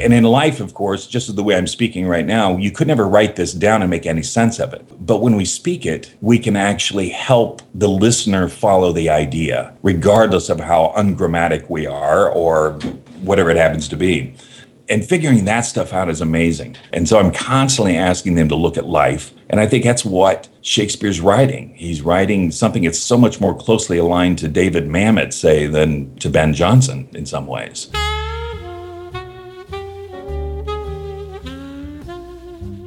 And in life, of course, just the way I'm speaking right now, you could never write this down and make any sense of it. But when we speak it, we can actually help the listener follow the idea, regardless of how ungrammatic we are or whatever it happens to be and figuring that stuff out is amazing. And so I'm constantly asking them to look at life. And I think that's what Shakespeare's writing. He's writing something that's so much more closely aligned to David Mamet, say, than to Ben Jonson in some ways.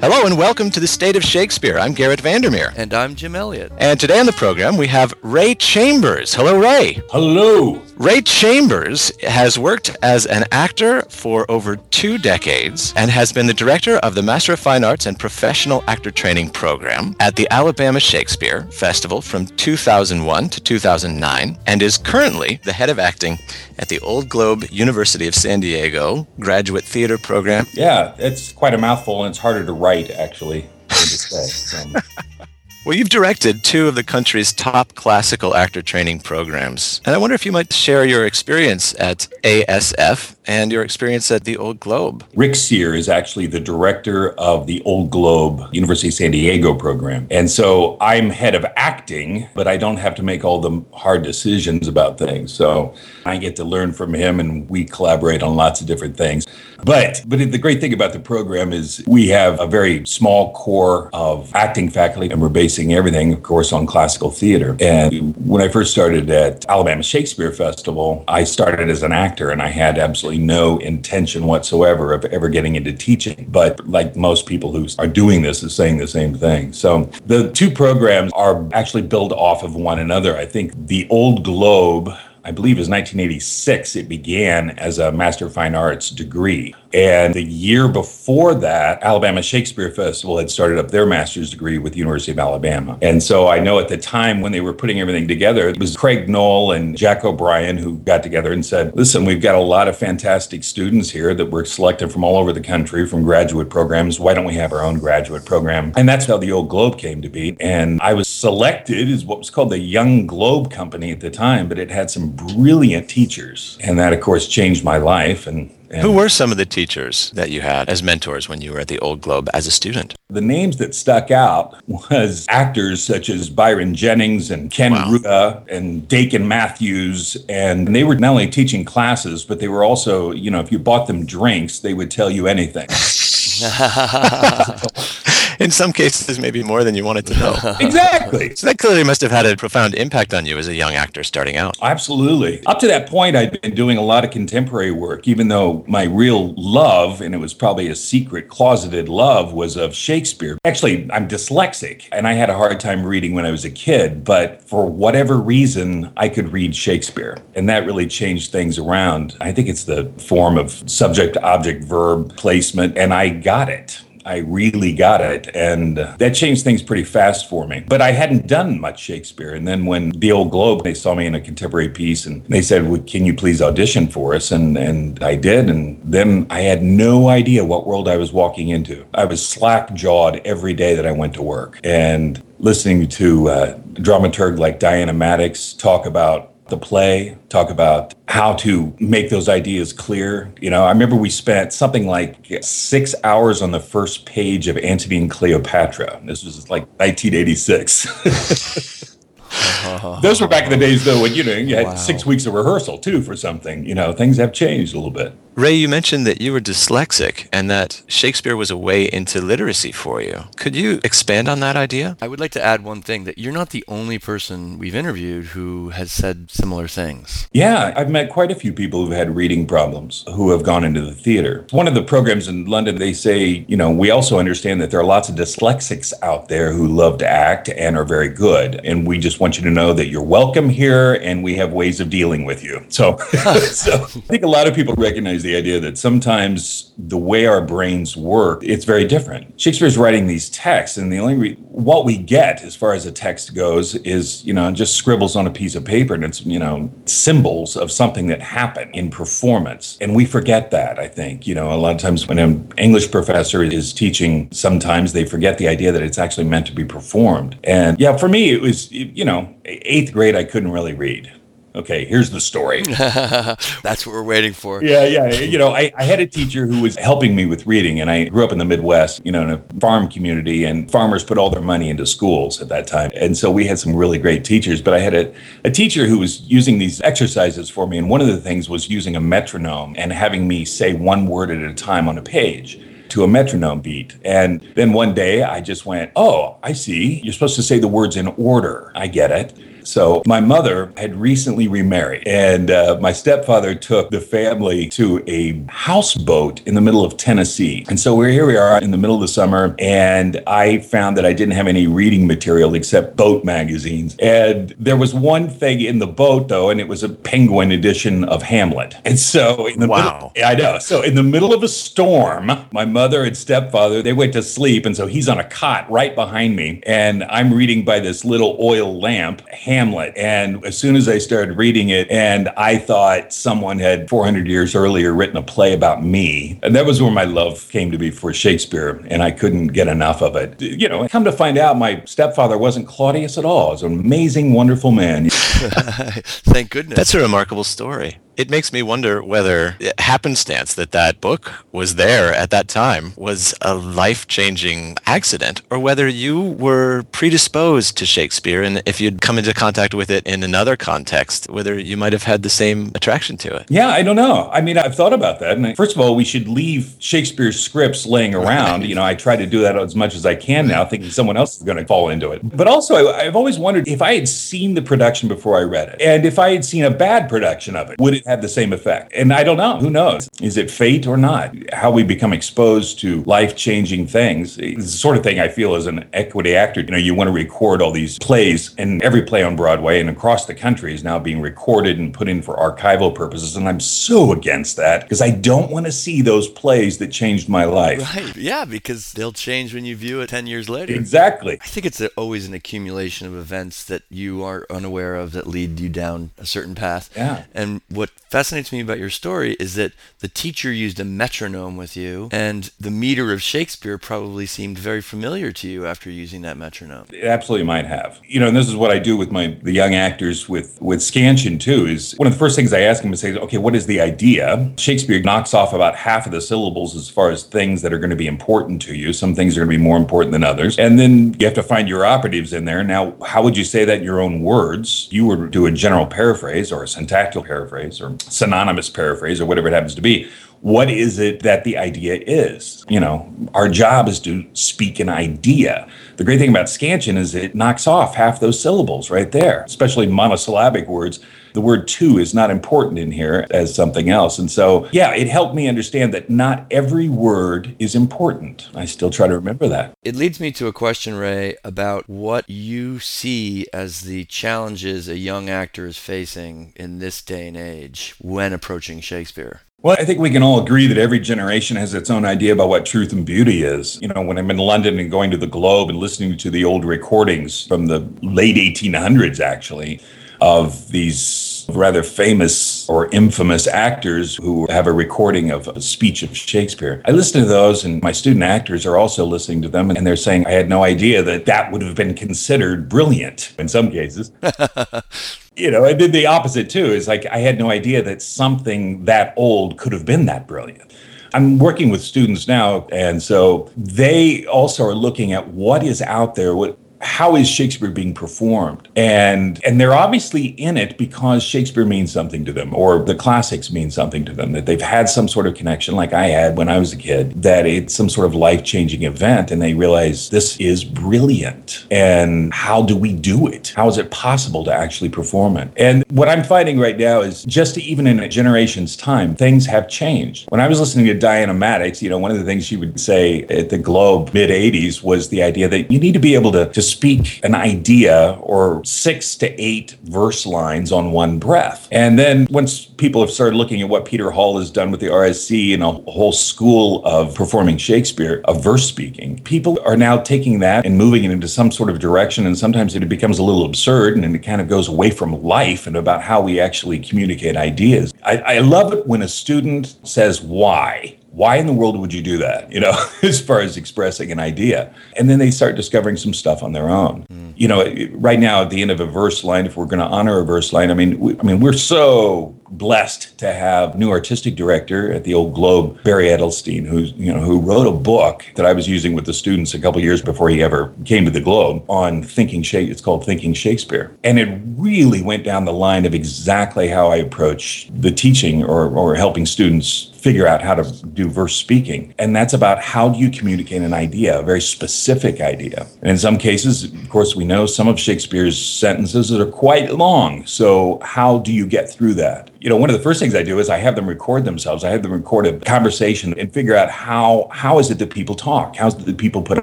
Hello and welcome to the State of Shakespeare. I'm Garrett Vandermeer. And I'm Jim Elliott. And today on the program we have Ray Chambers. Hello, Ray. Hello. Ray Chambers has worked as an actor for over two decades and has been the director of the Master of Fine Arts and Professional Actor Training Program at the Alabama Shakespeare Festival from 2001 to 2009 and is currently the head of acting at the Old Globe University of San Diego Graduate Theater Program. Yeah, it's quite a mouthful and it's harder to write, actually. So. Well, you've directed two of the country's top classical actor training programs. And I wonder if you might share your experience at ASF and your experience at the Old Globe. Rick Seer is actually the director of the Old Globe University of San Diego program. And so I'm head of acting, but I don't have to make all the hard decisions about things. So I get to learn from him and we collaborate on lots of different things. But but the great thing about the program is we have a very small core of acting faculty and we're basing everything of course on classical theater. And when I first started at Alabama Shakespeare Festival, I started as an actor and I had absolutely no intention whatsoever of ever getting into teaching. But like most people who are doing this is saying the same thing. So the two programs are actually built off of one another. I think the Old Globe I believe was 1986, it began as a Master of Fine Arts degree. And the year before that, Alabama Shakespeare Festival had started up their master's degree with the University of Alabama. And so I know at the time when they were putting everything together, it was Craig Noel and Jack O'Brien who got together and said, listen, we've got a lot of fantastic students here that were selected from all over the country from graduate programs. Why don't we have our own graduate program? And that's how the Old Globe came to be. And I was selected as what was called the Young Globe Company at the time, but it had some brilliant teachers. And that, of course, changed my life. And and Who were some of the teachers that you had as mentors when you were at the Old Globe as a student? The names that stuck out was actors such as Byron Jennings and Ken wow. Ruta and Dakin Matthews. And they were not only teaching classes, but they were also, you know, if you bought them drinks, they would tell you anything. in some cases, maybe more than you wanted to know. exactly. So that clearly must have had a profound impact on you as a young actor starting out. Absolutely. Up to that point, I'd been doing a lot of contemporary work, even though my real love, and it was probably a secret, closeted love, was of Shakespeare. Actually, I'm dyslexic, and I had a hard time reading when I was a kid, but for whatever reason, I could read Shakespeare. And that really changed things around. I think it's the form of subject, object, verb placement, and I got it. I really got it. And that changed things pretty fast for me. But I hadn't done much Shakespeare. And then when the Old Globe, they saw me in a contemporary piece and they said, well, Can you please audition for us? And, and I did. And then I had no idea what world I was walking into. I was slack jawed every day that I went to work. And listening to uh, dramaturg like Diana Maddox talk about the play, talk about how to make those ideas clear. You know, I remember we spent something like six hours on the first page of Antony and Cleopatra. This was like 1986. Those were back in the days, though, when you know you had wow. six weeks of rehearsal too for something. You know, things have changed a little bit. Ray, you mentioned that you were dyslexic and that Shakespeare was a way into literacy for you. Could you expand on that idea? I would like to add one thing that you're not the only person we've interviewed who has said similar things. Yeah, I've met quite a few people who've had reading problems who have gone into the theater. One of the programs in London, they say, you know, we also understand that there are lots of dyslexics out there who love to act and are very good. And we just want you to know that you're welcome here and we have ways of dealing with you. So, so I think a lot of people recognize the idea that sometimes the way our brains work, it's very different. Shakespeare's writing these texts, and the only re- what we get as far as a text goes is, you know, just scribbles on a piece of paper, and it's, you know, symbols of something that happened in performance. And we forget that, I think. You know, a lot of times when an English professor is teaching, sometimes they forget the idea that it's actually meant to be performed. And yeah, for me, it was, you know, eighth grade, I couldn't really read Okay, here's the story. That's what we're waiting for. Yeah, yeah. You know, I, I had a teacher who was helping me with reading, and I grew up in the Midwest, you know, in a farm community, and farmers put all their money into schools at that time. And so we had some really great teachers, but I had a, a teacher who was using these exercises for me. And one of the things was using a metronome and having me say one word at a time on a page to a metronome beat. And then one day I just went, Oh, I see. You're supposed to say the words in order. I get it. So my mother had recently remarried, and uh, my stepfather took the family to a houseboat in the middle of Tennessee. And so we're here we are in the middle of the summer, and I found that I didn't have any reading material except boat magazines. And there was one thing in the boat though, and it was a Penguin edition of Hamlet. And so in the wow, middle, I know. So in the middle of a storm, my mother and stepfather they went to sleep, and so he's on a cot right behind me, and I'm reading by this little oil lamp. Hamlet. And as soon as I started reading it, and I thought someone had 400 years earlier written a play about me, and that was where my love came to be for Shakespeare, and I couldn't get enough of it. You know, come to find out, my stepfather wasn't Claudius at all. He was an amazing, wonderful man. Thank goodness. That's a remarkable story it makes me wonder whether happenstance that that book was there at that time was a life-changing accident or whether you were predisposed to Shakespeare and if you'd come into contact with it in another context whether you might have had the same attraction to it. Yeah, I don't know. I mean, I've thought about that. And first of all, we should leave Shakespeare's scripts laying around. You know, I try to do that as much as I can now, thinking someone else is going to fall into it. But also, I've always wondered if I had seen the production before I read it and if I had seen a bad production of it, would it have the same effect? And I don't know. Who knows? Is it fate or not? How we become exposed to life changing things. It's the sort of thing I feel as an equity actor. You know, you want to record all these plays, and every play on Broadway and across the country is now being recorded and put in for archival purposes. And I'm so against that because I don't want to see those plays that changed my life. Right. Yeah, because they'll change when you view it 10 years later. Exactly. I think it's a, always an accumulation of events that you are unaware of that lead you down a certain path. Yeah. And what fascinates me about your story is that the teacher used a metronome with you, and the meter of Shakespeare probably seemed very familiar to you after using that metronome. It absolutely might have. You know, and this is what I do with my the young actors with with Scansion too. Is one of the first things I ask them is say, okay, what is the idea? Shakespeare knocks off about half of the syllables as far as things that are going to be important to you. Some things are going to be more important than others, and then you have to find your operatives in there. Now, how would you say that in your own words? You would do a general paraphrase or a syntactical paraphrase or synonymous paraphrase or whatever it happens to be what is it that the idea is? You know, our job is to speak an idea. The great thing about scansion is it knocks off half those syllables right there, especially monosyllabic words. The word to is not important in here as something else. And so, yeah, it helped me understand that not every word is important. I still try to remember that. It leads me to a question, Ray, about what you see as the challenges a young actor is facing in this day and age when approaching Shakespeare. Well, I think we can all agree that every generation has its own idea about what truth and beauty is. You know, when I'm in London and going to the Globe and listening to the old recordings from the late 1800s, actually, of these rather famous or infamous actors who have a recording of a speech of Shakespeare. I listen to those, and my student actors are also listening to them, and they're saying, I had no idea that that would have been considered brilliant in some cases. you know, and then the opposite too is like I had no idea that something that old could have been that brilliant. I'm working with students now, and so they also are looking at what is out there, what how is Shakespeare being performed? And and they're obviously in it because Shakespeare means something to them or the classics mean something to them that they've had some sort of connection like I had when I was a kid that it's some sort of life-changing event and they realize this is brilliant and how do we do it? How is it possible to actually perform it? And what I'm finding right now is just even in a generation's time things have changed. When I was listening to Diana Maddox, you know, one of the things she would say at the Globe mid 80s was the idea that you need to be able to, to speak an idea or six to eight verse lines on one breath. And then once people have started looking at what Peter Hall has done with the RSC and a whole school of performing Shakespeare, of verse speaking, people are now taking that and moving it into some sort of direction. And sometimes it becomes a little absurd and it kind of goes away from life and about how we actually communicate ideas. I, I love it when a student says why why in the world would you do that? You know, as far as expressing an idea. And then they start discovering some stuff on their own. Mm. You know, right now at the end of a verse line, if we're going to honor a verse line, I mean, we, I mean, we're so blessed to have new artistic director at the old Globe, Barry Edelstein, who's you know who wrote a book that I was using with the students a couple years before he ever came to the Globe on thinking Shakespeare. It's called Thinking Shakespeare, and it really went down the line of exactly how I approach the teaching or or helping students figure out how to do verse speaking. And that's about how do you communicate an idea, a very specific idea. And in some cases, of course, we know some of Shakespeare's sentences that are quite long. So how do you get through that? you know, one of the first things I do is I have them record themselves. I have them record a conversation and figure out how how is it that people talk? How is it that people put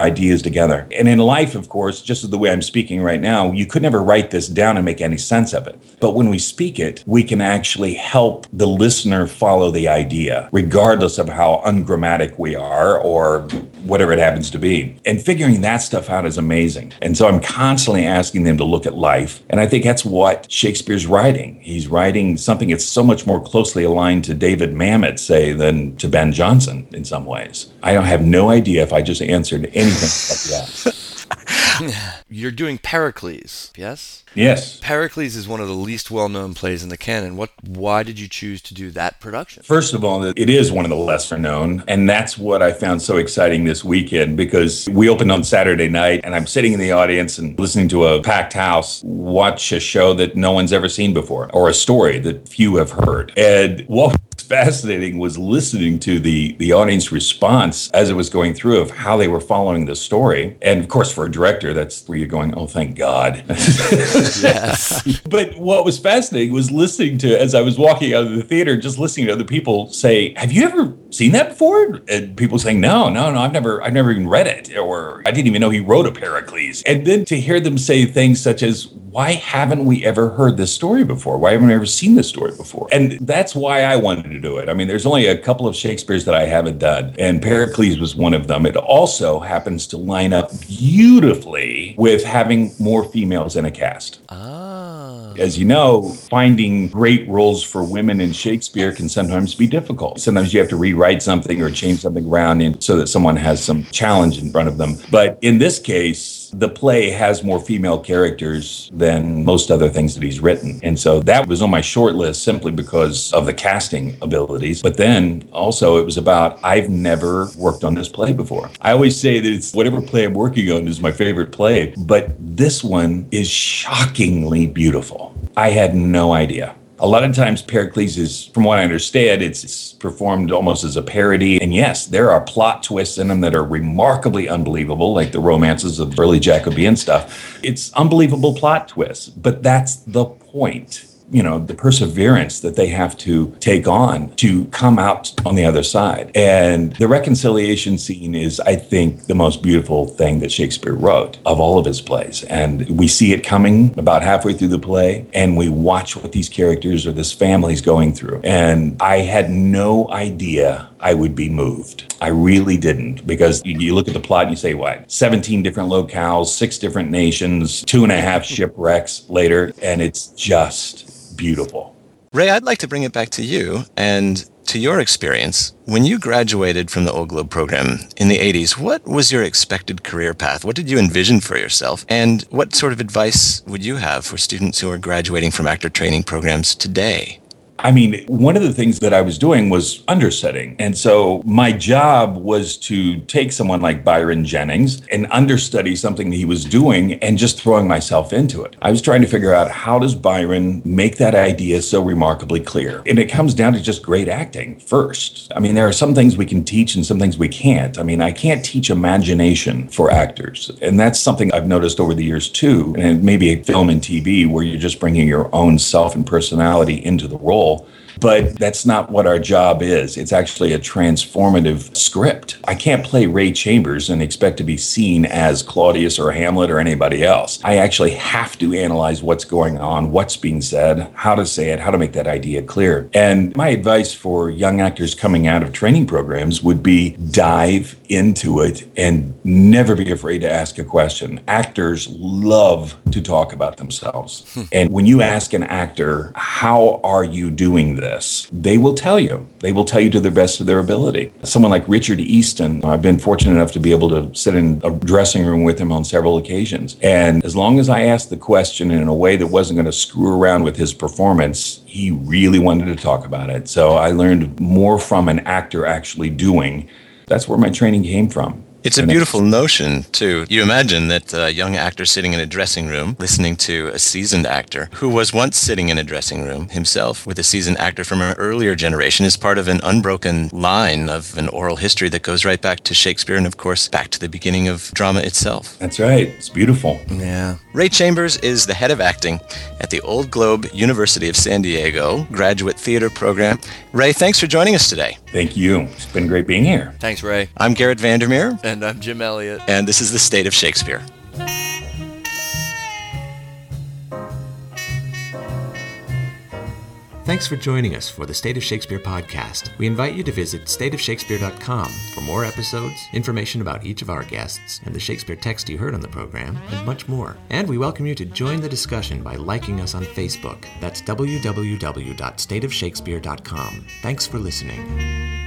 ideas together? And in life, of course, just as the way I'm speaking right now, you could never write this down and make any sense of it. But when we speak it, we can actually help the listener follow the idea, regardless of how ungrammatic we are or whatever it happens to be. And figuring that stuff out is amazing. And so I'm constantly asking them to look at life. And I think that's what Shakespeare's writing. He's writing something that's so much more closely aligned to David Mamet, say, than to Ben Jonson in some ways. I don't have no idea if I just answered anything like that. You're doing Pericles, yes? Yes. Pericles is one of the least well-known plays in the canon. What why did you choose to do that production? First of all, it is one of the lesser known, and that's what I found so exciting this weekend because we opened on Saturday night and I'm sitting in the audience and listening to a packed house watch a show that no one's ever seen before or a story that few have heard. And what fascinating was listening to the the audience response as it was going through of how they were following the story. And of course, for a director, that's where you're going, "Oh, thank God." yes. but what was fascinating was listening to as I was walking out of the theater, just listening to other people say, "Have you ever seen that before?" And people saying, "No, no, no, I've never, I've never even read it, or I didn't even know he wrote a Pericles." And then to hear them say things such as, why haven't we ever heard this story before? Why haven't we ever seen this story before? And that's why I wanted to do it. I mean, there's only a couple of Shakespeare's that I haven't done, and Pericles was one of them. It also happens to line up beautifully with having more females in a cast. Ah. As you know, finding great roles for women in Shakespeare can sometimes be difficult. Sometimes you have to rewrite something or change something around in, so that someone has some challenge in front of them. But in this case, the play has more female characters than most other things that he's written. And so that was on my short list simply because of the casting abilities. But then also it was about I've never worked on this play before. I always say that it's whatever play I'm working on is my favorite play, but this one is shockingly beautiful. I had no idea. A lot of times, Pericles is, from what I understand, it's, performed almost as a parody. And yes, there are plot twists in them that are remarkably unbelievable, like the romances of early Jacobean stuff. It's unbelievable plot twists, but that's the point you know the perseverance that they have to take on to come out on the other side. And the reconciliation scene is i think the most beautiful thing that shakespeare wrote of all of his plays. And we see it coming about halfway through the play and we watch what these characters or this family's going through. And i had no idea I would be moved. I really didn't because you, look at the plot and you say, what, 17 different locales, six different nations, two and a half shipwrecks later, and it's just beautiful. Ray, I'd like to bring it back to you and to your experience. When you graduated from the Old Globe program in the 80s, what was your expected career path? What did you envision for yourself? And what sort of advice would you have for students who are graduating from actor training programs today? I mean, one of the things that I was doing was understudying. And so my job was to take someone like Byron Jennings and understudy something he was doing and just throwing myself into it. I was trying to figure out how does Byron make that idea so remarkably clear? And it comes down to just great acting first. I mean, there are some things we can teach and some things we can't. I mean, I can't teach imagination for actors. And that's something I've noticed over the years too. And maybe a film and TV where you're just bringing your own self and personality into the role role but that's not what our job is. It's actually a transformative script. I can't play Ray Chambers and expect to be seen as Claudius or Hamlet or anybody else. I actually have to analyze what's going on, what's being said, how to say it, how to make that idea clear. And my advice for young actors coming out of training programs would be dive into it and never be afraid to ask a question. Actors love to talk about themselves. Hmm. and when you ask an actor, how are you doing this? This, they will tell you. They will tell you to the best of their ability. Someone like Richard Easton, I've been fortunate enough to be able to sit in a dressing room with him on several occasions. And as long as I asked the question in a way that wasn't going to screw around with his performance, he really wanted to talk about it. So I learned more from an actor actually doing. That's where my training came from. It's a beautiful notion, too. You imagine that a young actor sitting in a dressing room listening to a seasoned actor who was once sitting in a dressing room himself with a seasoned actor from an earlier generation is part of an unbroken line of an oral history that goes right back to Shakespeare and, of course, back to the beginning of drama itself. That's right. It's beautiful. Yeah. Ray Chambers is the head of acting at the Old Globe University of San Diego graduate theater program. Ray, thanks for joining us today. Thank you. It's been great being here. Thanks, Ray. I'm Garrett Vandermeer. And I'm Jim Elliott. And this is The State of Shakespeare. Thanks for joining us for the State of Shakespeare podcast. We invite you to visit stateofshakespeare.com for more episodes, information about each of our guests, and the Shakespeare text you heard on the program, and much more. And we welcome you to join the discussion by liking us on Facebook. That's www.stateofshakespeare.com. Thanks for listening.